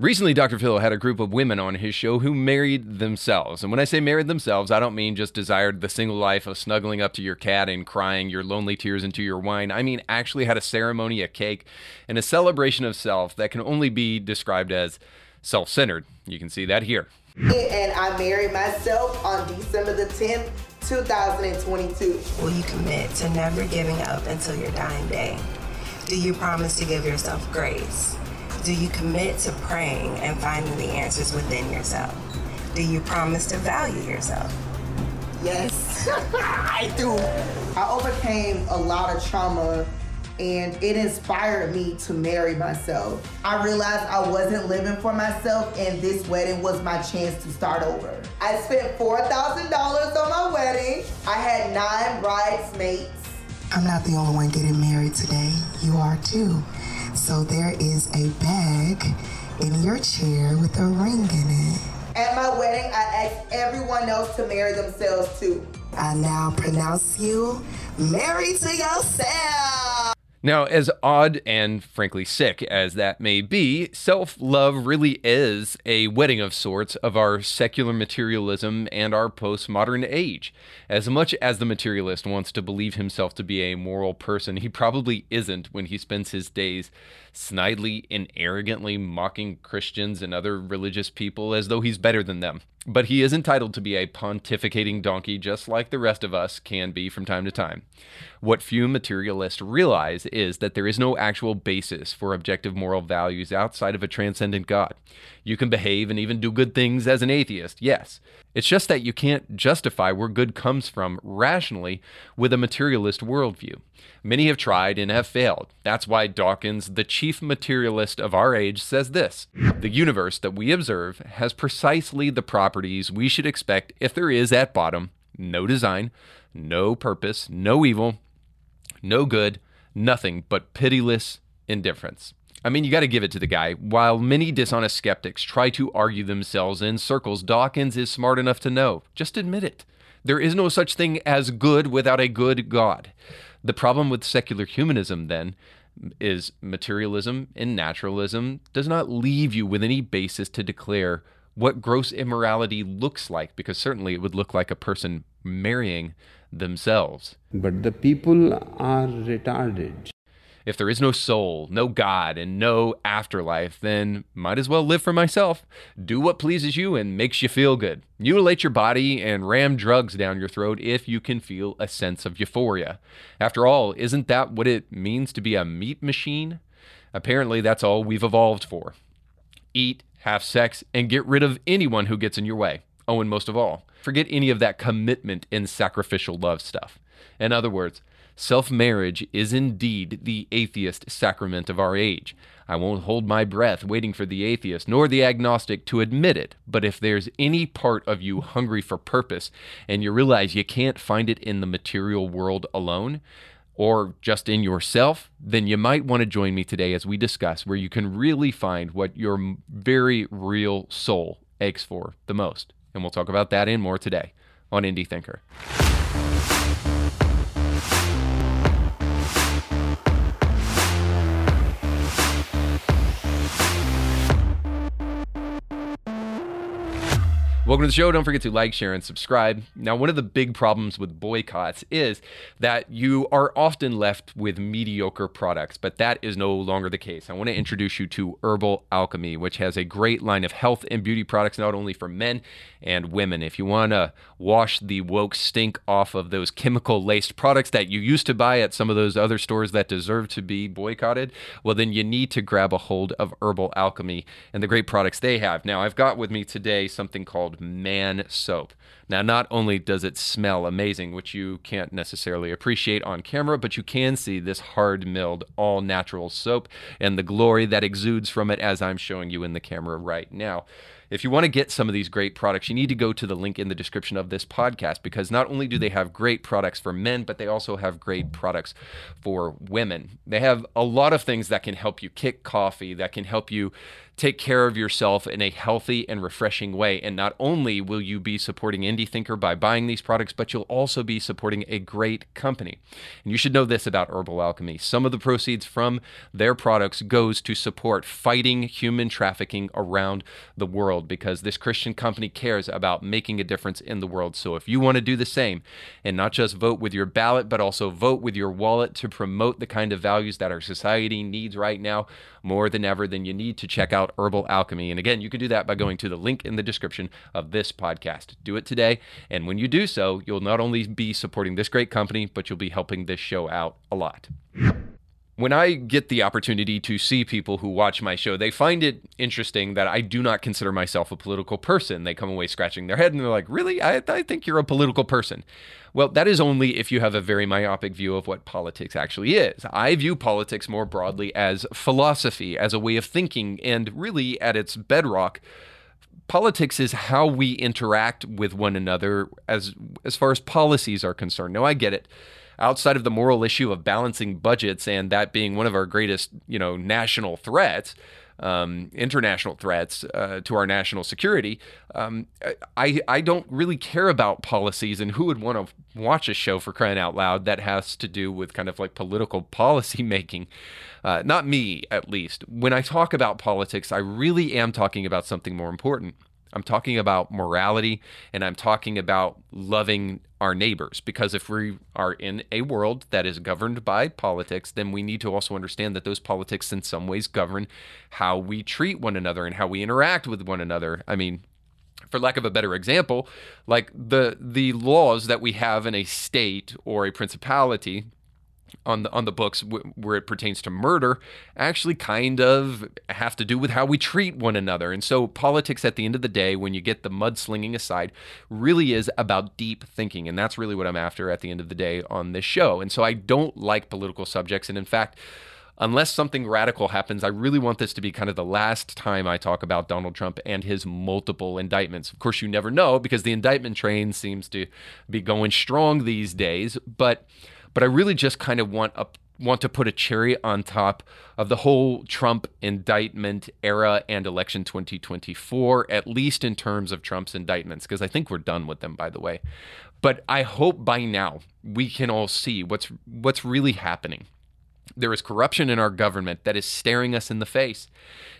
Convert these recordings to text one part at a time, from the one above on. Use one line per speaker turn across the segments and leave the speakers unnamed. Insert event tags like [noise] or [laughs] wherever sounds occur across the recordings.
Recently, Dr. Phil had a group of women on his show who married themselves. And when I say married themselves, I don't mean just desired the single life of snuggling up to your cat and crying your lonely tears into your wine. I mean, actually had a ceremony, a cake, and a celebration of self that can only be described as self centered. You can see that here.
And I married myself on December the 10th, 2022.
Will you commit to never giving up until your dying day? Do you promise to give yourself grace? Do you commit to praying and finding the answers within yourself? Do you promise to value yourself?
Yes, [laughs] I do. I overcame a lot of trauma and it inspired me to marry myself. I realized I wasn't living for myself and this wedding was my chance to start over. I spent $4,000 on my wedding. I had nine bridesmaids.
I'm not the only one getting married today. You are too. So there is a bag in your chair with a ring in it.
At my wedding, I asked everyone else to marry themselves too.
I now pronounce you married to yourself.
Now, as odd and frankly sick as that may be, self love really is a wedding of sorts of our secular materialism and our postmodern age. As much as the materialist wants to believe himself to be a moral person, he probably isn't when he spends his days snidely and arrogantly mocking Christians and other religious people as though he's better than them. But he is entitled to be a pontificating donkey just like the rest of us can be from time to time. What few materialists realize is that there is no actual basis for objective moral values outside of a transcendent God. You can behave and even do good things as an atheist, yes. It's just that you can't justify where good comes from rationally with a materialist worldview. Many have tried and have failed. That's why Dawkins, the chief materialist of our age, says this The universe that we observe has precisely the properties we should expect if there is at bottom no design, no purpose, no evil, no good, nothing but pitiless indifference. I mean, you got to give it to the guy. While many dishonest skeptics try to argue themselves in circles, Dawkins is smart enough to know. Just admit it. There is no such thing as good without a good God. The problem with secular humanism, then, is materialism and naturalism does not leave you with any basis to declare what gross immorality looks like, because certainly it would look like a person marrying themselves.
But the people are retarded.
If there is no soul, no God, and no afterlife, then might as well live for myself. Do what pleases you and makes you feel good. Mutilate your body and ram drugs down your throat if you can feel a sense of euphoria. After all, isn't that what it means to be a meat machine? Apparently, that's all we've evolved for. Eat, have sex, and get rid of anyone who gets in your way. Oh, and most of all, forget any of that commitment and sacrificial love stuff. In other words, Self marriage is indeed the atheist sacrament of our age. I won't hold my breath waiting for the atheist nor the agnostic to admit it, but if there's any part of you hungry for purpose and you realize you can't find it in the material world alone, or just in yourself, then you might want to join me today as we discuss where you can really find what your very real soul aches for the most. And we'll talk about that and more today on Indie Thinker. Welcome to the show. Don't forget to like, share, and subscribe. Now, one of the big problems with boycotts is that you are often left with mediocre products, but that is no longer the case. I want to introduce you to Herbal Alchemy, which has a great line of health and beauty products, not only for men and women. If you want to wash the woke stink off of those chemical laced products that you used to buy at some of those other stores that deserve to be boycotted, well, then you need to grab a hold of Herbal Alchemy and the great products they have. Now, I've got with me today something called man soap. Now, not only does it smell amazing, which you can't necessarily appreciate on camera, but you can see this hard milled, all natural soap and the glory that exudes from it as I'm showing you in the camera right now. If you want to get some of these great products, you need to go to the link in the description of this podcast because not only do they have great products for men, but they also have great products for women. They have a lot of things that can help you kick coffee, that can help you take care of yourself in a healthy and refreshing way. And not only will you be supporting Indie Thinker by buying these products, but you'll also be supporting a great company. And you should know this about Herbal Alchemy. Some of the proceeds from their products goes to support fighting human trafficking around the world because this Christian company cares about making a difference in the world. So if you want to do the same and not just vote with your ballot, but also vote with your wallet to promote the kind of values that our society needs right now more than ever, then you need to check out Herbal Alchemy. And again, you can do that by going to the link in the description of this podcast. Do it today. And when you do so, you'll not only be supporting this great company, but you'll be helping this show out a lot when I get the opportunity to see people who watch my show, they find it interesting that I do not consider myself a political person. They come away scratching their head and they're like, Really? I, I, think you're a political person. Well, that is only if you have a very myopic view of what politics actually is. I view politics more broadly as philosophy, as a way of thinking, and really at its bedrock, politics is how we interact with one another as as far as policies are concerned. Now I get it outside of the moral issue of balancing budgets and that being one of our greatest, you know, national threats, um, international threats uh, to our national security, um, I I don't really care about policies and who would want to watch a show for crying out loud that has to do with kind of like political [laughs] policy making. Uh, not me, at least. When I talk about politics, I really am talking about something more important. I'm talking about morality and I'm talking about loving our neighbors. Because if we are in a world that is governed by politics, then we need to also understand that those politics in some ways govern how we treat one another and how we interact with one another. I mean, for lack of a better example, like the the laws that we have in a state or a principality on the on the books w- where it pertains to murder actually kind of have to do with how we treat one another. And so politics at the end of the day when you get the mudslinging aside really is about deep thinking and that's really what I'm after at the end of the day on this show. And so I don't like political subjects and in fact unless something radical happens, I really want this to be kind of the last time I talk about Donald Trump and his multiple indictments. Of course, you never know because the indictment train seems to be going strong these days, but but I really just kind of want want to put a cherry on top of the whole Trump indictment era and election 2024, at least in terms of Trump's indictments, because I think we're done with them, by the way. But I hope by now we can all see what's what's really happening. There is corruption in our government that is staring us in the face.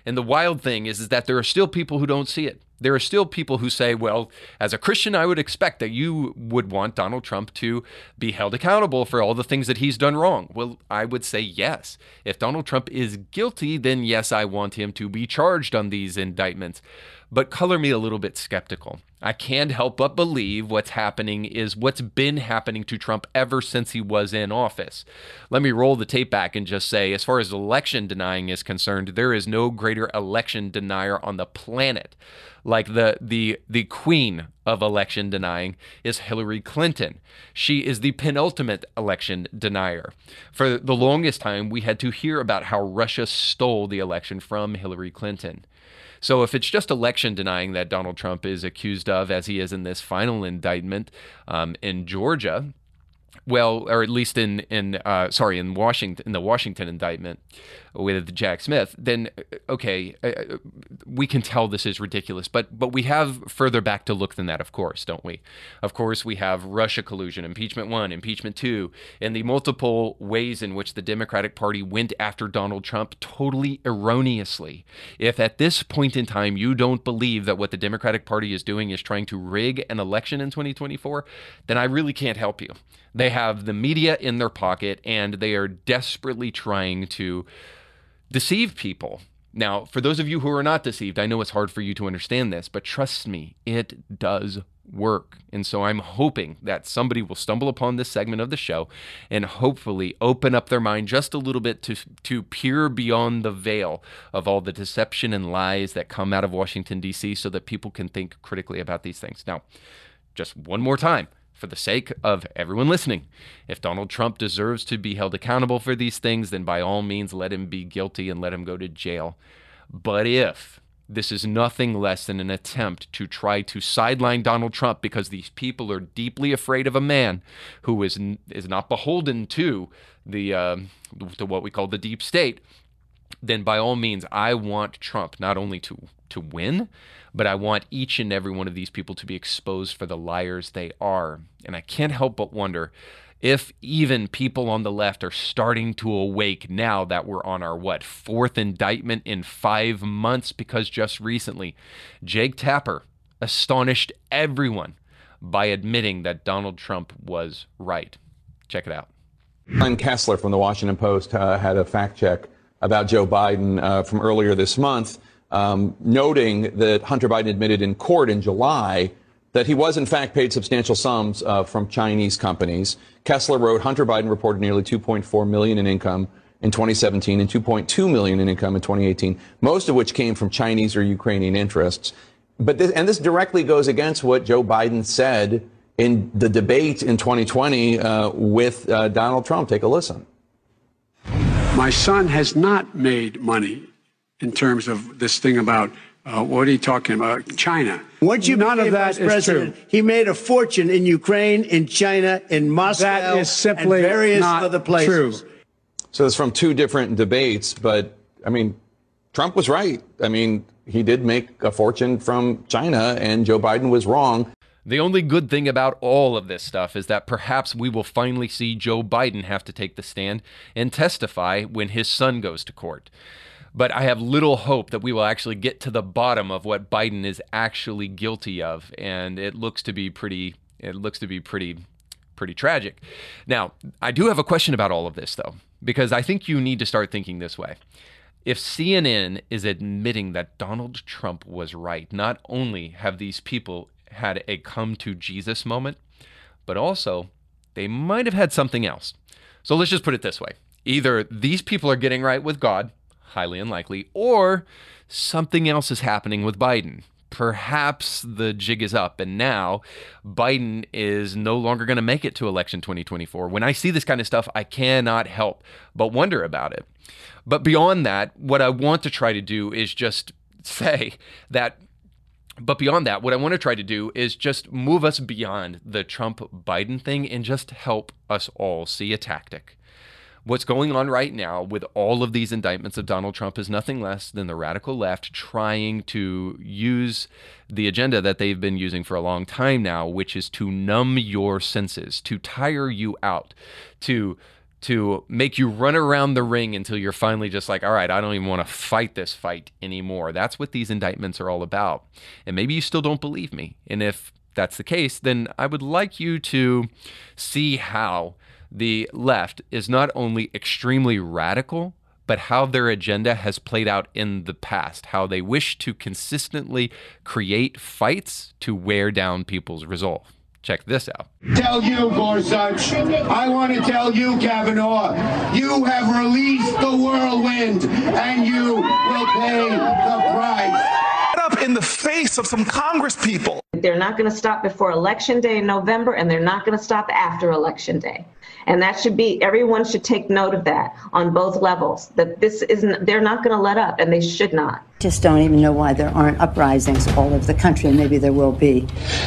And the wild thing is, is that there are still people who don't see it. There are still people who say, well, as a Christian, I would expect that you would want Donald Trump to be held accountable for all the things that he's done wrong. Well, I would say yes. If Donald Trump is guilty, then yes, I want him to be charged on these indictments. But color me a little bit skeptical. I can't help but believe what's happening is what's been happening to Trump ever since he was in office. Let me roll the tape back and just say, as far as election denying is concerned, there is no greater election denier on the planet like the the the queen of election denying is Hillary Clinton. She is the penultimate election denier. For the longest time we had to hear about how Russia stole the election from Hillary Clinton. So if it's just election denying that Donald Trump is accused of, as he is in this final indictment um, in Georgia, well, or at least in in uh, sorry in Washington in the Washington indictment with Jack Smith, then uh, okay, uh, uh, we can tell this is ridiculous. But but we have further back to look than that, of course, don't we? Of course, we have Russia collusion, impeachment one, impeachment two, and the multiple ways in which the Democratic Party went after Donald Trump totally erroneously. If at this point in time you don't believe that what the Democratic Party is doing is trying to rig an election in 2024, then I really can't help you. They have the media in their pocket and they are desperately trying to deceive people. Now, for those of you who are not deceived, I know it's hard for you to understand this, but trust me, it does work. And so I'm hoping that somebody will stumble upon this segment of the show and hopefully open up their mind just a little bit to to peer beyond the veil of all the deception and lies that come out of Washington D.C. so that people can think critically about these things. Now, just one more time for the sake of everyone listening. If Donald Trump deserves to be held accountable for these things, then by all means let him be guilty and let him go to jail. But if this is nothing less than an attempt to try to sideline Donald Trump because these people are deeply afraid of a man who is is not beholden to the uh, to what we call the deep state, then by all means, I want Trump not only to to win, but I want each and every one of these people to be exposed for the liars they are. And I can't help but wonder if even people on the left are starting to awake now that we're on our what fourth indictment in 5 months because just recently Jake Tapper astonished everyone by admitting that Donald Trump was right. Check it out.
Glenn Kessler from the Washington Post uh, had a fact check about Joe Biden uh, from earlier this month um, noting that Hunter Biden admitted in court in July that he was in fact paid substantial sums uh, from Chinese companies. Kessler wrote Hunter Biden reported nearly 2.4 million in income in 2017 and 2.2 million in income in 2018, most of which came from Chinese or Ukrainian interests. But this, and this directly goes against what Joe Biden said in the debate in 2020 uh, with uh, Donald Trump. Take a listen.
My son has not made money in terms of this thing about uh, what are you talking about? China.
Once you
None of that
vice
is
president,
true.
he made a fortune in Ukraine, in China, in Moscow,
That is simply
and various
not
other places.
true.
So it's from two different debates, but I mean, Trump was right. I mean, he did make a fortune from China, and Joe Biden was wrong.
The only good thing about all of this stuff is that perhaps we will finally see Joe Biden have to take the stand and testify when his son goes to court. But I have little hope that we will actually get to the bottom of what Biden is actually guilty of, and it looks to be pretty. It looks to be pretty, pretty tragic. Now, I do have a question about all of this, though, because I think you need to start thinking this way. If CNN is admitting that Donald Trump was right, not only have these people had a come to Jesus moment, but also they might have had something else. So let's just put it this way either these people are getting right with God, highly unlikely, or something else is happening with Biden. Perhaps the jig is up, and now Biden is no longer going to make it to election 2024. When I see this kind of stuff, I cannot help but wonder about it. But beyond that, what I want to try to do is just say that but beyond that, what I want to try to do is just move us beyond the Trump Biden thing and just help us all see a tactic. What's going on right now with all of these indictments of Donald Trump is nothing less than the radical left trying to use the agenda that they've been using for a long time now, which is to numb your senses, to tire you out, to to make you run around the ring until you're finally just like, all right, I don't even want to fight this fight anymore. That's what these indictments are all about. And maybe you still don't believe me. And if that's the case, then I would like you to see how the left is not only extremely radical, but how their agenda has played out in the past, how they wish to consistently create fights to wear down people's resolve. Check this out.
Tell you, Gorsuch, I want to tell you, Kavanaugh, you have released the whirlwind and you will pay the price.
Up in the face of some Congress people.
They're not going to stop before Election Day in November, and they're not going to stop after Election Day. And that should be, everyone should take note of that on both levels, that this isn't, they're not going to let up, and they should not.
Just don't even know why there aren't uprisings all over the country, and maybe there will be.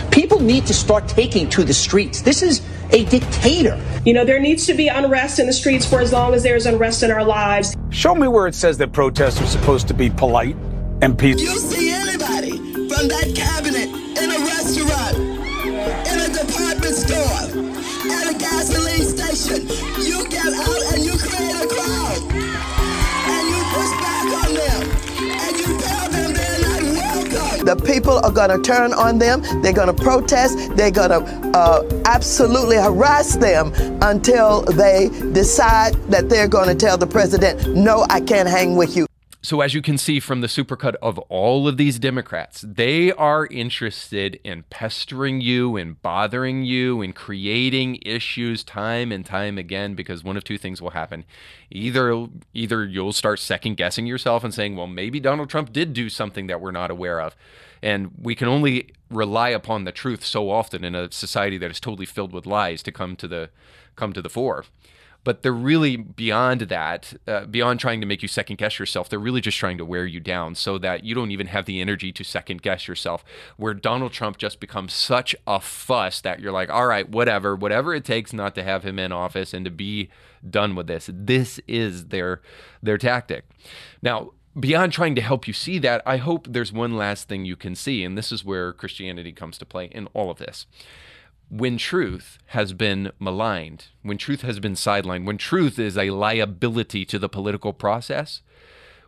People need to start taking to the streets. This is a dictator.
You know, there needs to be unrest in the streets for as long as there's unrest in our lives.
Show me where it says that protests are supposed to be polite and peaceful.
You see anybody from that cabinet in a restaurant, in a department store, at a gasoline station, you get out and you create a crowd. And you push back on them. And you tell them they're not welcome.
The people are going to turn on them. They're going to protest. They're going to uh, absolutely harass them until they decide that they're going to tell the president, no, I can't hang with you.
So, as you can see from the supercut of all of these Democrats, they are interested in pestering you and bothering you and creating issues time and time again because one of two things will happen. Either, either you'll start second guessing yourself and saying, well, maybe Donald Trump did do something that we're not aware of. And we can only rely upon the truth so often in a society that is totally filled with lies to come to the come to the fore. But they're really beyond that, uh, beyond trying to make you second guess yourself. They're really just trying to wear you down so that you don't even have the energy to second guess yourself. Where Donald Trump just becomes such a fuss that you're like, all right, whatever, whatever it takes not to have him in office and to be done with this. This is their their tactic. Now, beyond trying to help you see that, I hope there's one last thing you can see, and this is where Christianity comes to play in all of this when truth has been maligned, when truth has been sidelined, when truth is a liability to the political process,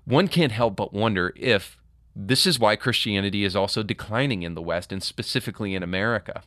one can't help but wonder if this is why Christianity is also declining in the West and specifically in America.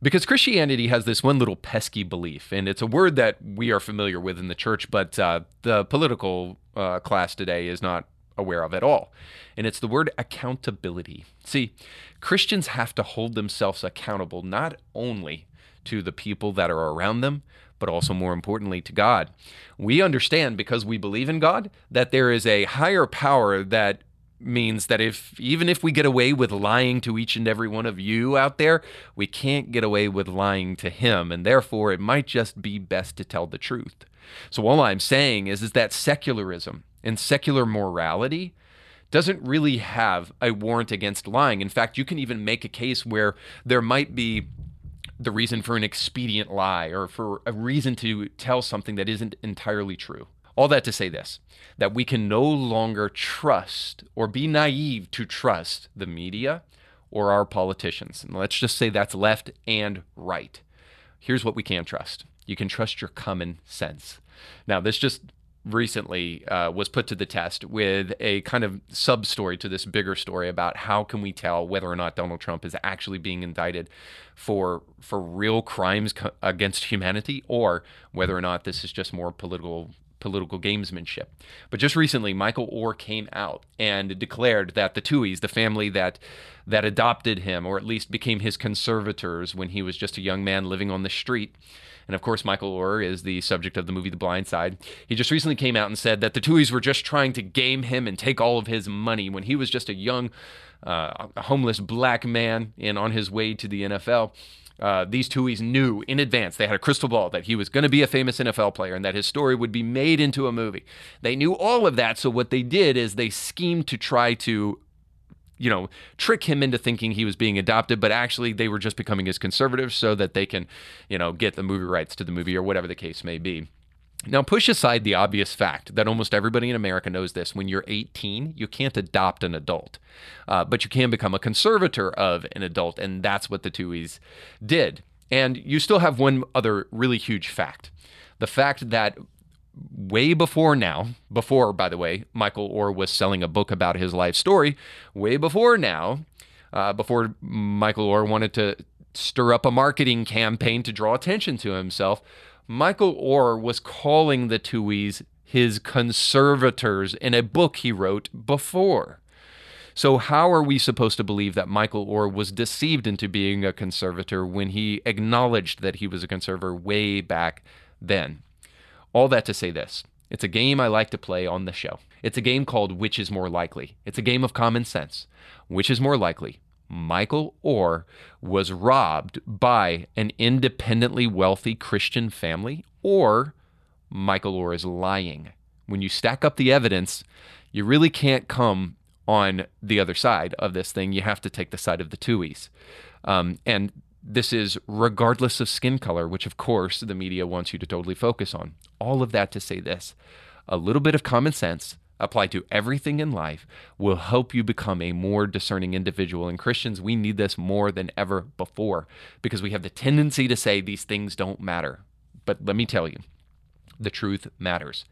Because Christianity has this one little pesky belief, and it's a word that we are familiar with in the church, but uh, the political uh, class today is not aware of at all. And it's the word accountability. See, Christians have to hold themselves accountable not only to the people that are around them, but also more importantly to God. We understand because we believe in God that there is a higher power that means that if even if we get away with lying to each and every one of you out there, we can't get away with lying to him and therefore it might just be best to tell the truth. So all I'm saying is is that secularism and secular morality doesn't really have a warrant against lying. In fact, you can even make a case where there might be the reason for an expedient lie or for a reason to tell something that isn't entirely true. All that to say this that we can no longer trust or be naive to trust the media or our politicians. And let's just say that's left and right. Here's what we can trust you can trust your common sense. Now, this just recently uh, was put to the test with a kind of sub story to this bigger story about how can we tell whether or not Donald Trump is actually being indicted for for real crimes co- against humanity or whether or not this is just more political political gamesmanship. But just recently, Michael Oher came out and declared that the Tuohys, the family that that adopted him, or at least became his conservators when he was just a young man living on the street, and of course, Michael Oher is the subject of the movie The Blind Side. He just recently came out and said that the Tuohys were just trying to game him and take all of his money when he was just a young, uh, homeless black man and on his way to the NFL. Uh, these Tuohys knew in advance, they had a crystal ball that he was going to be a famous NFL player and that his story would be made into a movie. They knew all of that. So, what they did is they schemed to try to you know, trick him into thinking he was being adopted, but actually they were just becoming his conservatives so that they can, you know, get the movie rights to the movie or whatever the case may be. Now, push aside the obvious fact that almost everybody in America knows this. When you're 18, you can't adopt an adult, uh, but you can become a conservator of an adult, and that's what the Tuohys did. And you still have one other really huge fact the fact that way before now, before, by the way, Michael Oher was selling a book about his life story, way before now, uh, before Michael Oher wanted to stir up a marketing campaign to draw attention to himself, Michael Oher was calling the Tuohys his conservators in a book he wrote before. So, how are we supposed to believe that Michael Oher was deceived into being a conservator when he acknowledged that he was a conservator way back then? All that to say this it's a game I like to play on the show. It's a game called Which is More Likely. It's a game of common sense. Which is more likely? Michael Oher was robbed by an independently wealthy Christian family, or Michael Oher is lying. When you stack up the evidence, you really can't come on the other side of this thing. You have to take the side of the Tuohys. Um, and this is regardless of skin color, which of course the media wants you to totally focus on. All of that to say this a little bit of common sense applied to everything in life will help you become a more discerning individual. And Christians, we need this more than ever before because we have the tendency to say these things don't matter. But let me tell you, the truth matters.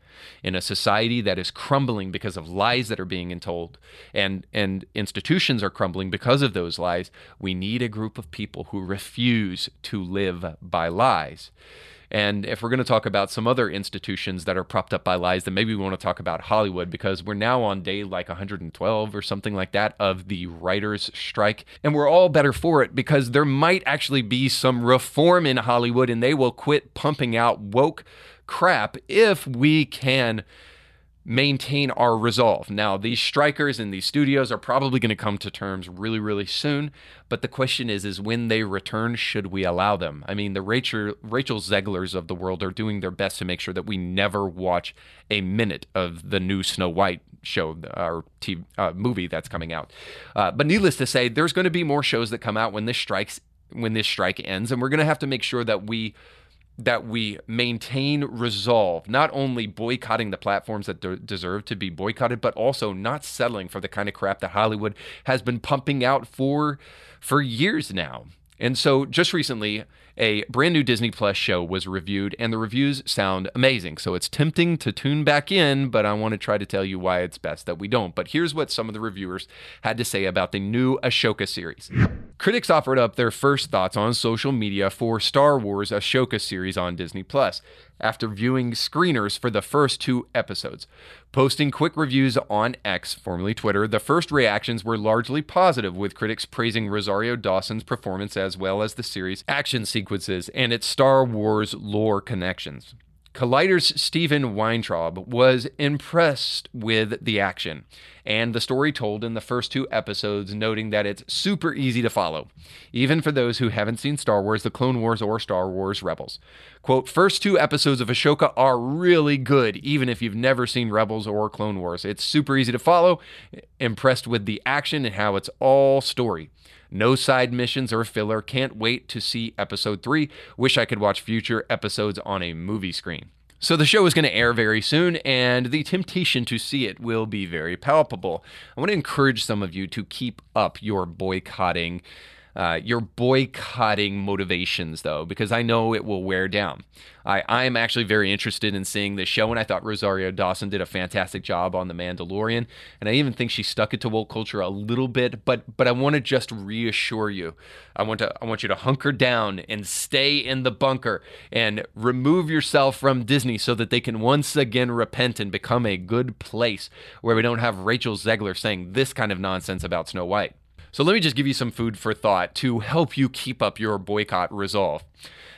In a society that is crumbling because of lies that are being told and, and institutions are crumbling because of those lies, we need a group of people who refuse to live by lies. And if we're going to talk about some other institutions that are propped up by lies, then maybe we want to talk about Hollywood because we're now on day like 112 or something like that of the writers' strike. And we're all better for it because there might actually be some reform in Hollywood and they will quit pumping out woke crap if we can maintain our resolve. Now, these strikers in these studios are probably going to come to terms really, really soon. But the question is, is when they return, should we allow them? I mean, the Rachel Rachel Zeglers of the world are doing their best to make sure that we never watch a minute of the new Snow White show or TV, uh, movie that's coming out. Uh, but needless to say, there's going to be more shows that come out when this strikes when this strike ends, and we're going to have to make sure that we that we maintain resolve, not only boycotting the platforms that de- deserve to be boycotted, but also not settling for the kind of crap that Hollywood has been pumping out for for years now. And so just recently, a brand new Disney Plus show was reviewed, and the reviews sound amazing. So it's tempting to tune back in, but I want to try to tell you why it's best that we don't. But here's what some of the reviewers had to say about the new Ahsoka series. Critics offered up their first thoughts on social media for Star Wars Ahsoka series on Disney Plus after viewing screeners for the first two episodes. Posting quick reviews on X, formerly Twitter, the first reactions were largely positive, with critics praising Rosario Dawson's performance as well as the series' action sequences and its Star Wars lore connections. Collider's Steven Weintraub was impressed with the action and the story told in the first two episodes, noting that it's super easy to follow, even for those who haven't seen Star Wars, The Clone Wars, or Star Wars Rebels. Quote, first two episodes of Ahsoka are really good, even if you've never seen Rebels or Clone Wars. It's super easy to follow, impressed with the action and how it's all story. No side missions or filler. Can't wait to see episode three. Wish I could watch future episodes on a movie screen. So the show is going to air very soon, and the temptation to see it will be very palpable. I want to encourage some of you to keep up your boycotting uh, your boycotting motivations, though, because I know it will wear down. I, I am actually very interested in seeing this show, and I thought Rosario Dawson did a fantastic job on The Mandalorian, and I even think she stuck it to woke culture a little bit. But but I want to just reassure you, I want to I want you to hunker down and stay in the bunker and remove yourself from Disney so that they can once again repent and become a good place where we don't have Rachel Zegler saying this kind of nonsense about Snow White. So let me just give you some food for thought to help you keep up your boycott resolve.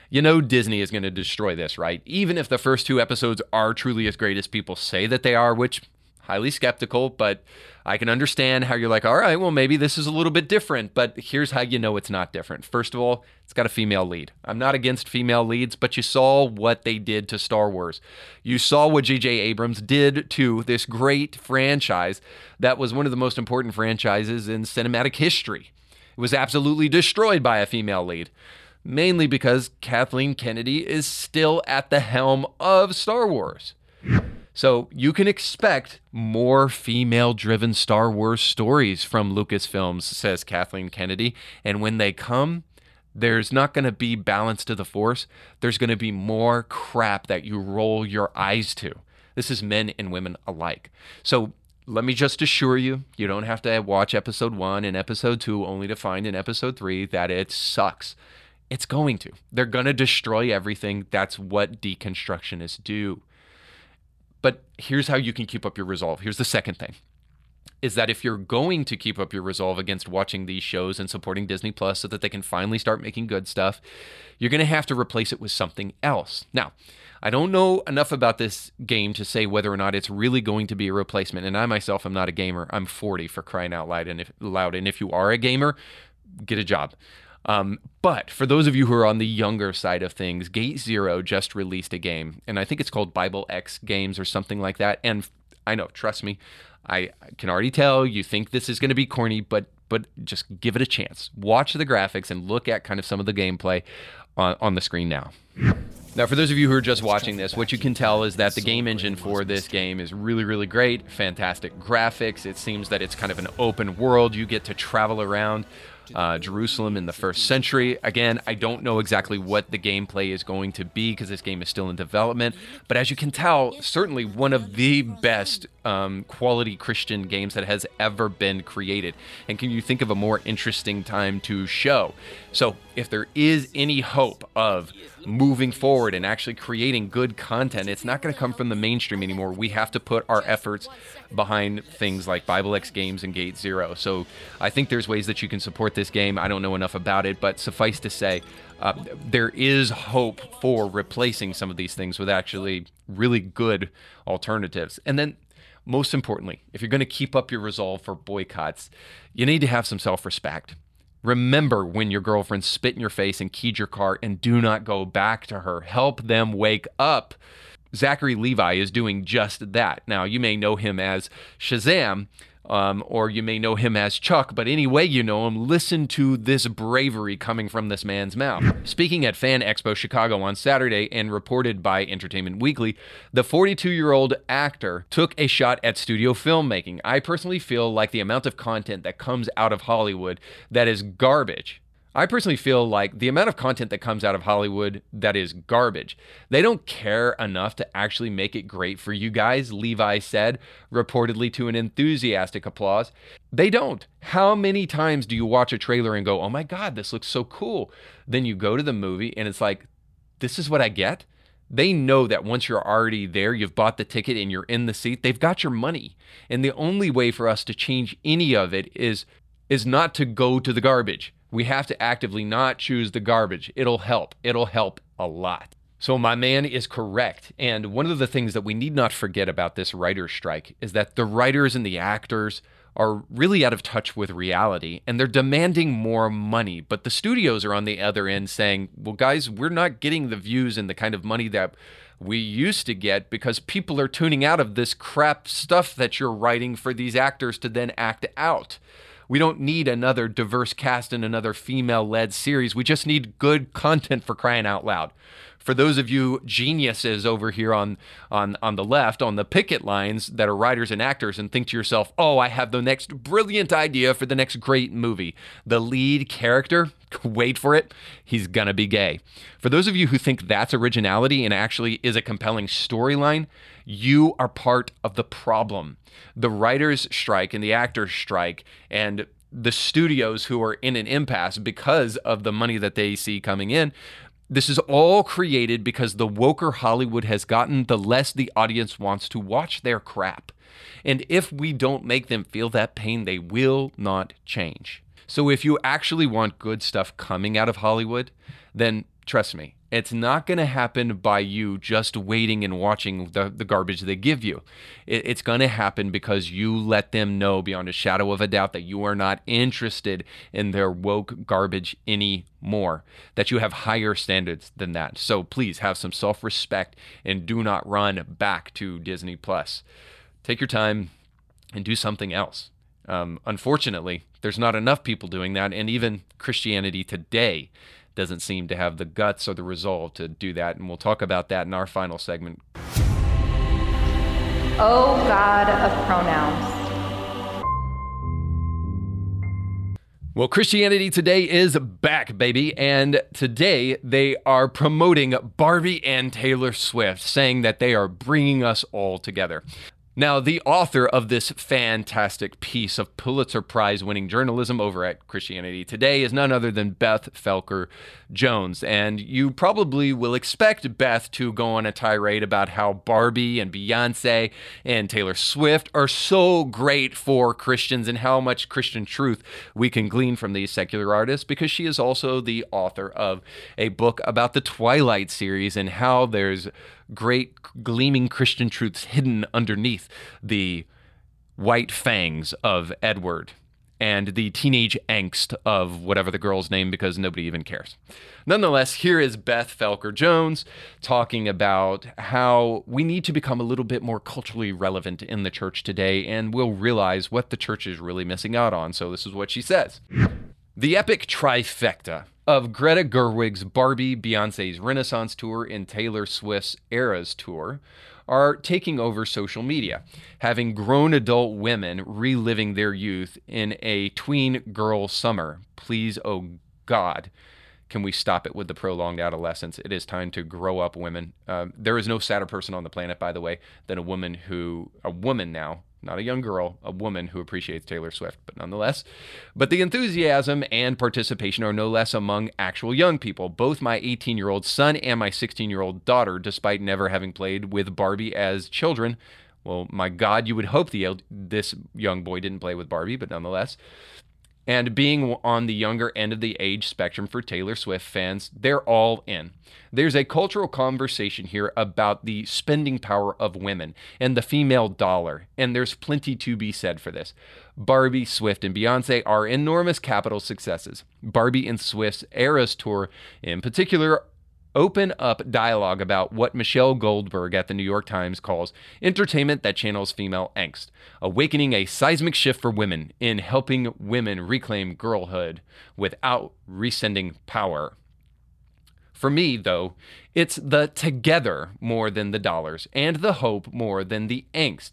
You know, Disney is going to destroy this, right? Even if the first two episodes are truly as great as people say that they are, which highly skeptical, but I can understand how you're like, all right, well, maybe this is a little bit different, but here's how you know it's not different. First of all, it's got a female lead. I'm not against female leads, but you saw what they did to Star Wars. You saw what J.J. Abrams did to this great franchise that was one of the most important franchises in cinematic history. It was absolutely destroyed by a female lead mainly because Kathleen Kennedy is still at the helm of Star Wars. So you can expect more female driven Star Wars stories from Lucasfilms, says Kathleen Kennedy. And when they come, there's not going to be balance to the force. There's going to be more crap that you roll your eyes to. This is men and women alike. So let me just assure you, you don't have to watch episode one and episode two only to find in episode three that it sucks. It's going to. They're going to destroy everything. That's what deconstructionists do. But here's how you can keep up your resolve. Here's the second thing is that if you're going to keep up your resolve against watching these shows and supporting Disney Plus so that they can finally start making good stuff, you're going to have to replace it with something else. Now, I don't know enough about this game to say whether or not it's really going to be a replacement. And I myself am not a gamer. I'm 40 for crying out loud. And if, loud. And if you are a gamer, get a job. Um, but for those of you who are on the younger side of things, Gate Zero just released a game, and I think it's called Bible X Games or something like that. And I know, trust me, I can already tell you think this is going to be corny, but but just give it a chance. Watch the graphics and look at kind of some of the gameplay on, on the screen now. Now, for those of you who are just watching this, what you can tell is that the game engine for this game is really, really great. Fantastic graphics. It seems that it's kind of an open world. You get to travel around uh, Jerusalem in the first century. Again, I don't know exactly what the gameplay is going to be because this game is still in development. But as you can tell, certainly one of the best um, quality Christian games that has ever been created. And can you think of a more interesting time to show? So, if there is any hope of moving forward and actually creating good content, it's not going to come from the mainstream anymore. We have to put our efforts behind things like Bible X Games and Gate Zero. So, I think there's ways that you can support this game. I don't know enough about it, but suffice to say, uh, there is hope for replacing some of these things with actually really good alternatives. And then Most importantly, if you're going to keep up your resolve for boycotts, you need to have some self respect. Remember when your girlfriend spit in your face and keyed your car and do not go back to her. Help them wake up. Zachary Levi is doing just that. Now, you may know him as Shazam, um, or you may know him as Chuck, but any way you know him, listen to this bravery coming from this man's mouth. Speaking at Fan Expo Chicago on Saturday and reported by Entertainment Weekly, the 42 year old actor took a shot at studio filmmaking. I personally feel like the amount of content that comes out of Hollywood that is garbage I personally feel like the amount of content that comes out of Hollywood that is garbage. They don't care enough to actually make it great for you guys, Levi said, reportedly to an enthusiastic applause. They don't. How many times do you watch a trailer and go, oh my God, this looks so cool? Then you go to the movie and it's like, this is what I get? They know that once you're already there, you've bought the ticket and you're in the seat, they've got your money. And the only way for us to change any of it is is not to go to the garbage we have to actively not choose the garbage. It'll help. It'll help a lot. So, my man is correct. And one of the things that we need not forget about this writer's strike is that the writers and the actors are really out of touch with reality and they're demanding more money. But the studios are on the other end saying, well, guys, we're not getting the views and the kind of money that we used to get because people are tuning out of this crap stuff that you're writing for these actors to then act out. We don't need another diverse cast and another female led series. We just need good content for crying out loud. For those of you geniuses over here on, on, on the left, on the picket lines that are writers and actors, and think to yourself, oh, I have the next brilliant idea for the next great movie. The lead character, [laughs] wait for it, he's gonna be gay. For those of you who think that's originality and actually is a compelling storyline, you are part of the problem. The writers' strike and the actors' strike and the studios who are in an impasse because of the money that they see coming in. This is all created because the woker Hollywood has gotten, the less the audience wants to watch their crap. And if we don't make them feel that pain, they will not change. So if you actually want good stuff coming out of Hollywood, then trust me, it's not going to happen by you just waiting and watching the, the garbage they give you. It, it's going to happen because you let them know beyond a shadow of a doubt that you are not interested in their woke garbage anymore, that you have higher standards than that. So please have some self respect and do not run back to Disney Plus. Take your time and do something else. Um, unfortunately, there's not enough people doing that, and even Christianity today doesn't seem to have the guts or the resolve to do that. And we'll talk about that in our final segment.
Oh, God of pronouns.
Well, Christianity Today is back, baby. And today they are promoting Barbie and Taylor Swift, saying that they are bringing us all together. Now, the author of this fantastic piece of Pulitzer Prize winning journalism over at Christianity Today is none other than Beth Felker Jones. And you probably will expect Beth to go on a tirade about how Barbie and Beyonce and Taylor Swift are so great for Christians and how much Christian truth we can glean from these secular artists because she is also the author of a book about the Twilight series and how there's great gleaming Christian truths hidden underneath the white fangs of Edward and the teenage angst of whatever the girl's name because nobody even cares. Nonetheless, here is Beth Felker Jones talking about how we need to become a little bit more culturally relevant in the church today and we'll realize what the church is really missing out on. So, this is what she says The epic trifecta of Greta Gerwig's Barbie, Beyonce's Renaissance Tour, and Taylor Swift's Eras Tour are taking over social media, having grown adult women reliving their youth in a tween girl summer. Please, oh God, can we stop it with the prolonged adolescence? It is time to grow up, women. Uh, there is no sadder person on the planet, by the way, than a woman who, a woman now, not a young girl, a woman who appreciates Taylor Swift, but nonetheless. But the enthusiasm and participation are no less among actual young people. Both my 18 year old son and my 16 year old daughter, despite never having played with Barbie as children, well, my God, you would hope the this young boy didn't play with Barbie, but nonetheless, And being on the younger end of the age spectrum for Taylor Swift fans, they're all in. There's a cultural conversation here about the spending power of women and the female dollar, and there's plenty to be said for this. Barbie, Swift, and Beyonce are enormous capital successes. Barbie and Swift's Eras tour, in particular, open up dialogue about what Michelle Goldberg at the New York Times calls entertainment that channels female angst, awakening a seismic shift for women in helping women reclaim girlhood without rescinding power. For me, though, it's the together more than the dollars and the hope more than the angst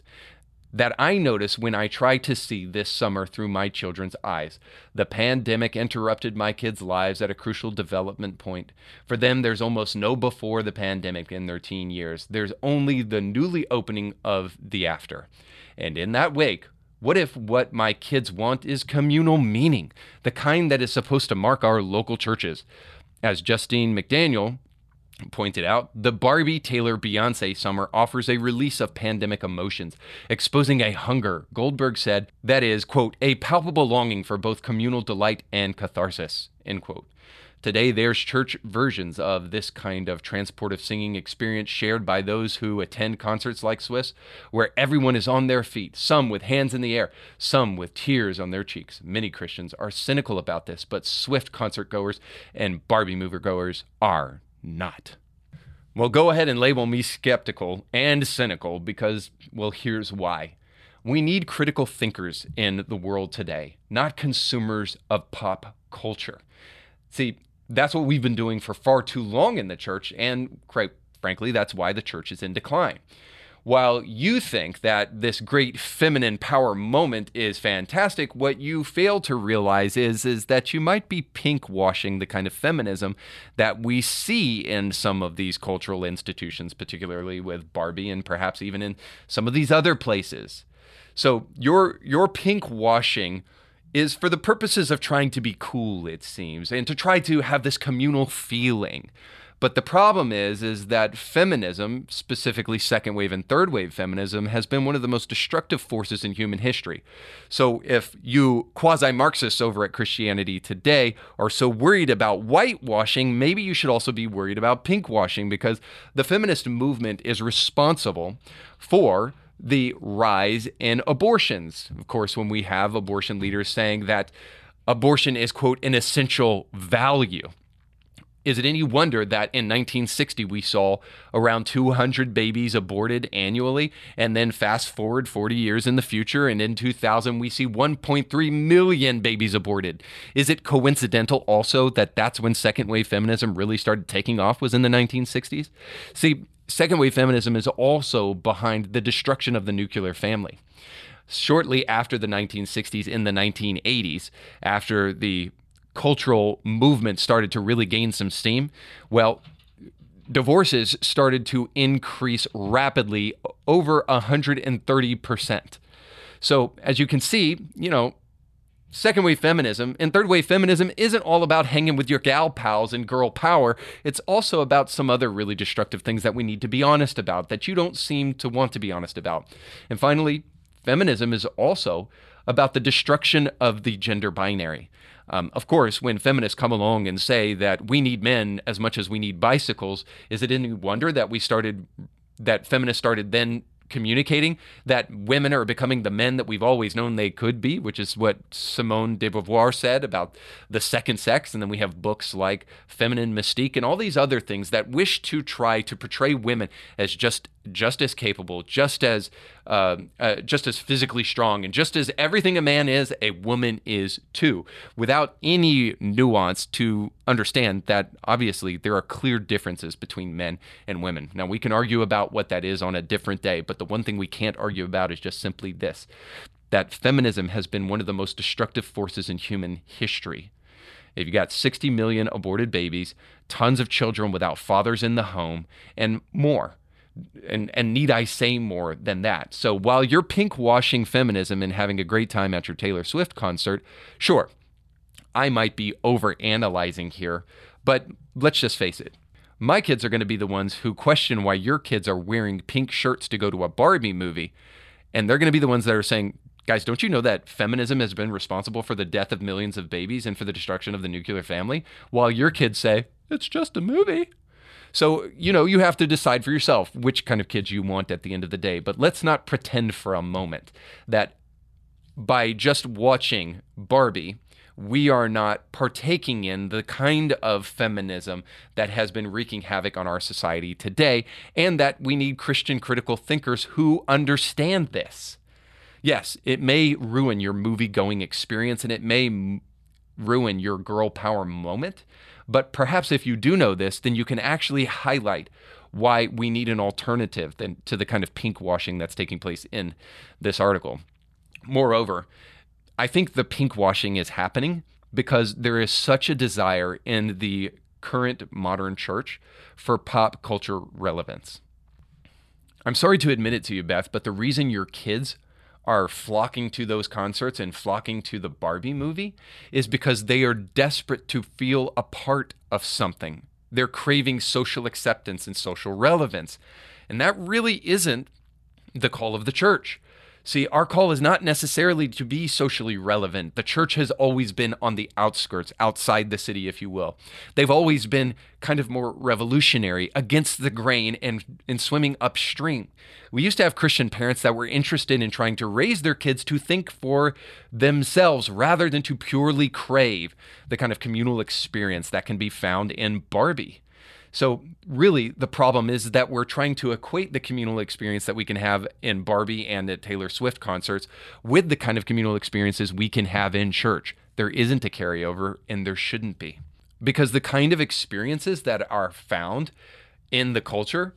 that I notice when I try to see this summer through my children's eyes. The pandemic interrupted my kids' lives at a crucial development point. For them, there's almost no before the pandemic in their teen years, there's only the newly opening of the after. And in that wake, what if what my kids want is communal meaning, the kind that is supposed to mark our local churches? As Justine McDaniel, pointed out, the Barbie Taylor Beyonce summer offers a release of pandemic emotions, exposing a hunger, Goldberg said, that is, quote, a palpable longing for both communal delight and catharsis, end quote. Today, there's church versions of this kind of transportive singing experience shared by those who attend concerts like Swift's, where everyone is on their feet, some with hands in the air, some with tears on their cheeks. Many Christians are cynical about this, but Swift concert goers and Barbie mover goers are not. Well, go ahead and label me skeptical and cynical because, well, here's why. We need critical thinkers in the world today, not consumers of pop culture. See, that's what we've been doing for far too long in the church, and quite frankly, that's why the church is in decline while you think that this great feminine power moment is fantastic, what you fail to realize is, is that you might be pink washing the kind of feminism that we see in some of these cultural institutions, particularly with Barbie and perhaps even in some of these other places. So your your pink washing is for the purposes of trying to be cool, it seems, and to try to have this communal feeling. But the problem is, is that feminism, specifically second wave and third wave feminism, has been one of the most destructive forces in human history. So if you quasi Marxists over at Christianity Today are so worried about whitewashing, maybe you should also be worried about pinkwashing because the feminist movement is responsible for the rise in abortions. Of course, when we have abortion leaders saying that abortion is, quote, an essential value. Is it any wonder that in 1960 we saw around 200 babies aborted annually? And then fast forward 40 years in the future, and in 2000 we see 1.3 million babies aborted. Is it coincidental also that that's when second wave feminism really started taking off, was in the 1960s? See, second wave feminism is also behind the destruction of the nuclear family shortly after the 1960s in the 1980s after the cultural movement started to really gain some steam, well, divorces started to increase rapidly over 130%. So, as you can see, you know, second wave feminism and third wave feminism isn't all about hanging with your gal pals and girl power. It's also about some other really destructive things that we need to be honest about that you don't seem to want to be honest about. And finally, feminism is also about the destruction of the gender binary. Um, of course, when feminists come along and say that we need men as much as we need bicycles, is it any wonder that we started, that feminists started then communicating that women are becoming the men that we've always known they could be, which is what Simone de Beauvoir said about the second sex. And then we have books like Feminine Mystique and all these other things that wish to try to portray women as just just as capable, just as uh, uh, just as physically strong, and just as everything a man is, a woman is too, without any nuance to understand that obviously there are clear differences between men and women. Now we can argue about what that is on a different day, but the one thing we can't argue about is just simply this: that feminism has been one of the most destructive forces in human history. If you got 60 million aborted babies, tons of children without fathers in the home, and more and and need I say more than that? So while you're pink washing feminism and having a great time at your Taylor Swift concert, sure, I might be over analyzing here, but let's just face it. My kids are going to be the ones who question why your kids are wearing pink shirts to go to a Barbie movie, and they're going to be the ones that are saying, Guys, don't you know that feminism has been responsible for the death of millions of babies and for the destruction of the nuclear family? While your kids say, it's just a movie. So, you know, you have to decide for yourself which kind of kids you want at the end of the day. But let's not pretend for a moment that by just watching Barbie, we are not partaking in the kind of feminism that has been wreaking havoc on our society today, and that we need Christian critical thinkers who understand this. Yes, it may ruin your movie going experience and it may ruin your girl power moment, but perhaps if you do know this, then you can actually highlight why we need an alternative than to the kind of pink washing that's taking place in this article. Moreover, I think the pink washing is happening because there is such a desire in the current modern church for pop culture relevance. I'm sorry to admit it to you, Beth, but the reason your kids are flocking to those concerts and flocking to the Barbie movie is because they are desperate to feel a part of something. They're craving social acceptance and social relevance. And that really isn't the call of the church. See, our call is not necessarily to be socially relevant. The church has always been on the outskirts, outside the city, if you will. They've always been kind of more revolutionary, against the grain, and, and swimming upstream. We used to have Christian parents that were interested in trying to raise their kids to think for themselves rather than to purely crave the kind of communal experience that can be found in Barbie. So, really, the problem is that we're trying to equate the communal experience that we can have in Barbie and at Taylor Swift concerts with the kind of communal experiences we can have in church. There isn't a carryover, and there shouldn't be. Because the kind of experiences that are found in the culture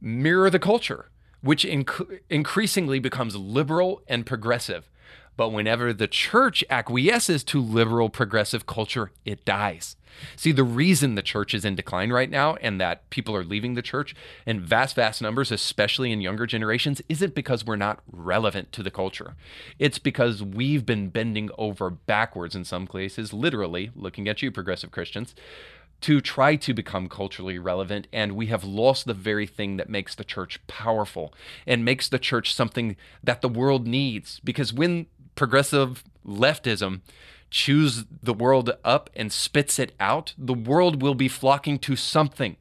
mirror the culture, which inc- increasingly becomes liberal and progressive. But whenever the church acquiesces to liberal progressive culture, it dies. See, the reason the church is in decline right now and that people are leaving the church in vast, vast numbers, especially in younger generations, isn't because we're not relevant to the culture. It's because we've been bending over backwards in some cases, literally, looking at you, progressive Christians, to try to become culturally relevant, and we have lost the very thing that makes the church powerful and makes the church something that the world needs. Because when progressive leftism chews the world up and spits it out, the world will be flocking to something.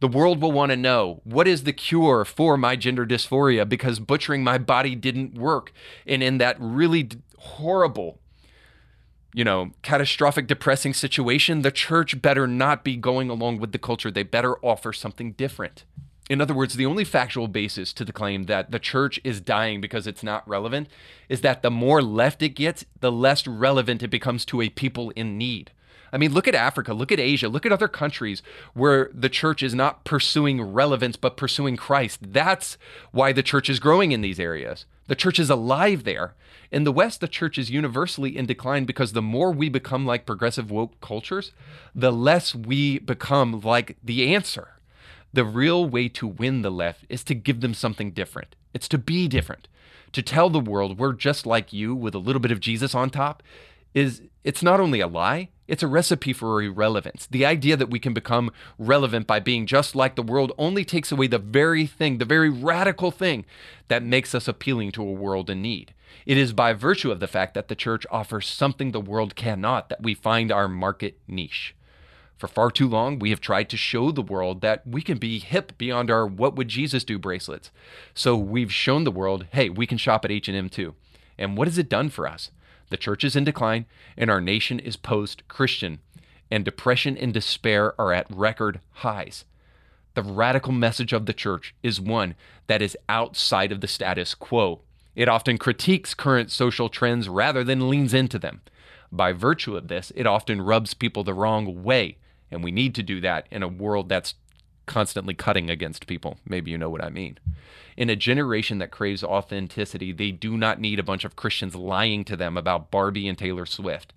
The world will want to know what is the cure for my gender dysphoria because butchering my body didn't work. And in that really horrible, you know, catastrophic, depressing situation, the church better not be going along with the culture. They better offer something different. In other words, the only factual basis to the claim that the church is dying because it's not relevant is that the more left it gets, the less relevant it becomes to a people in need. I mean, look at Africa, look at Asia, look at other countries where the church is not pursuing relevance but pursuing Christ. That's why the church is growing in these areas. The church is alive there. In the West, the church is universally in decline because the more we become like progressive woke cultures, the less we become like the answer. The real way to win the left is to give them something different. It's to be different. To tell the world we're just like you with a little bit of Jesus on top is it's not only a lie, it's a recipe for irrelevance. The idea that we can become relevant by being just like the world only takes away the very thing, the very radical thing that makes us appealing to a world in need. It is by virtue of the fact that the church offers something the world cannot that we find our market niche. For far too long, we have tried to show the world that we can be hip beyond our what would Jesus do bracelets. So we've shown the world, hey, we can shop at H&M too. And what has it done for us? The church is in decline and our nation is post-Christian and depression and despair are at record highs. The radical message of the church is one that is outside of the status quo. It often critiques current social trends rather than leans into them. By virtue of this, it often rubs people the wrong way and we need to do that in a world that's constantly cutting against people. Maybe you know what I mean. In a generation that craves authenticity, they do not need a bunch of Christians lying to them about Barbie and Taylor Swift.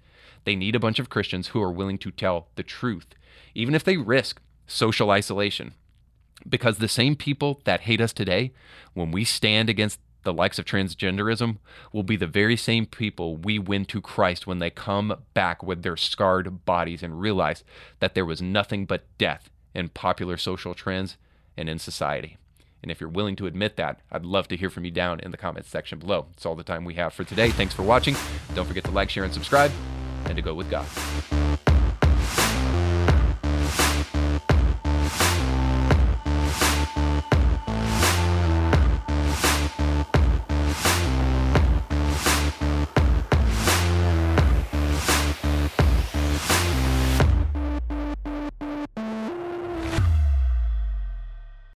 They need a bunch of Christians who are willing to tell the truth, even if they risk social isolation. Because the same people that hate us today, when we stand against the likes of transgenderism will be the very same people we win to Christ when they come back with their scarred bodies and realize that there was nothing but death in popular social trends and in society. And if you're willing to admit that, I'd love to hear from you down in the comments section below. It's all the time we have for today. Thanks for watching. Don't forget to like, share, and subscribe, and to go with God.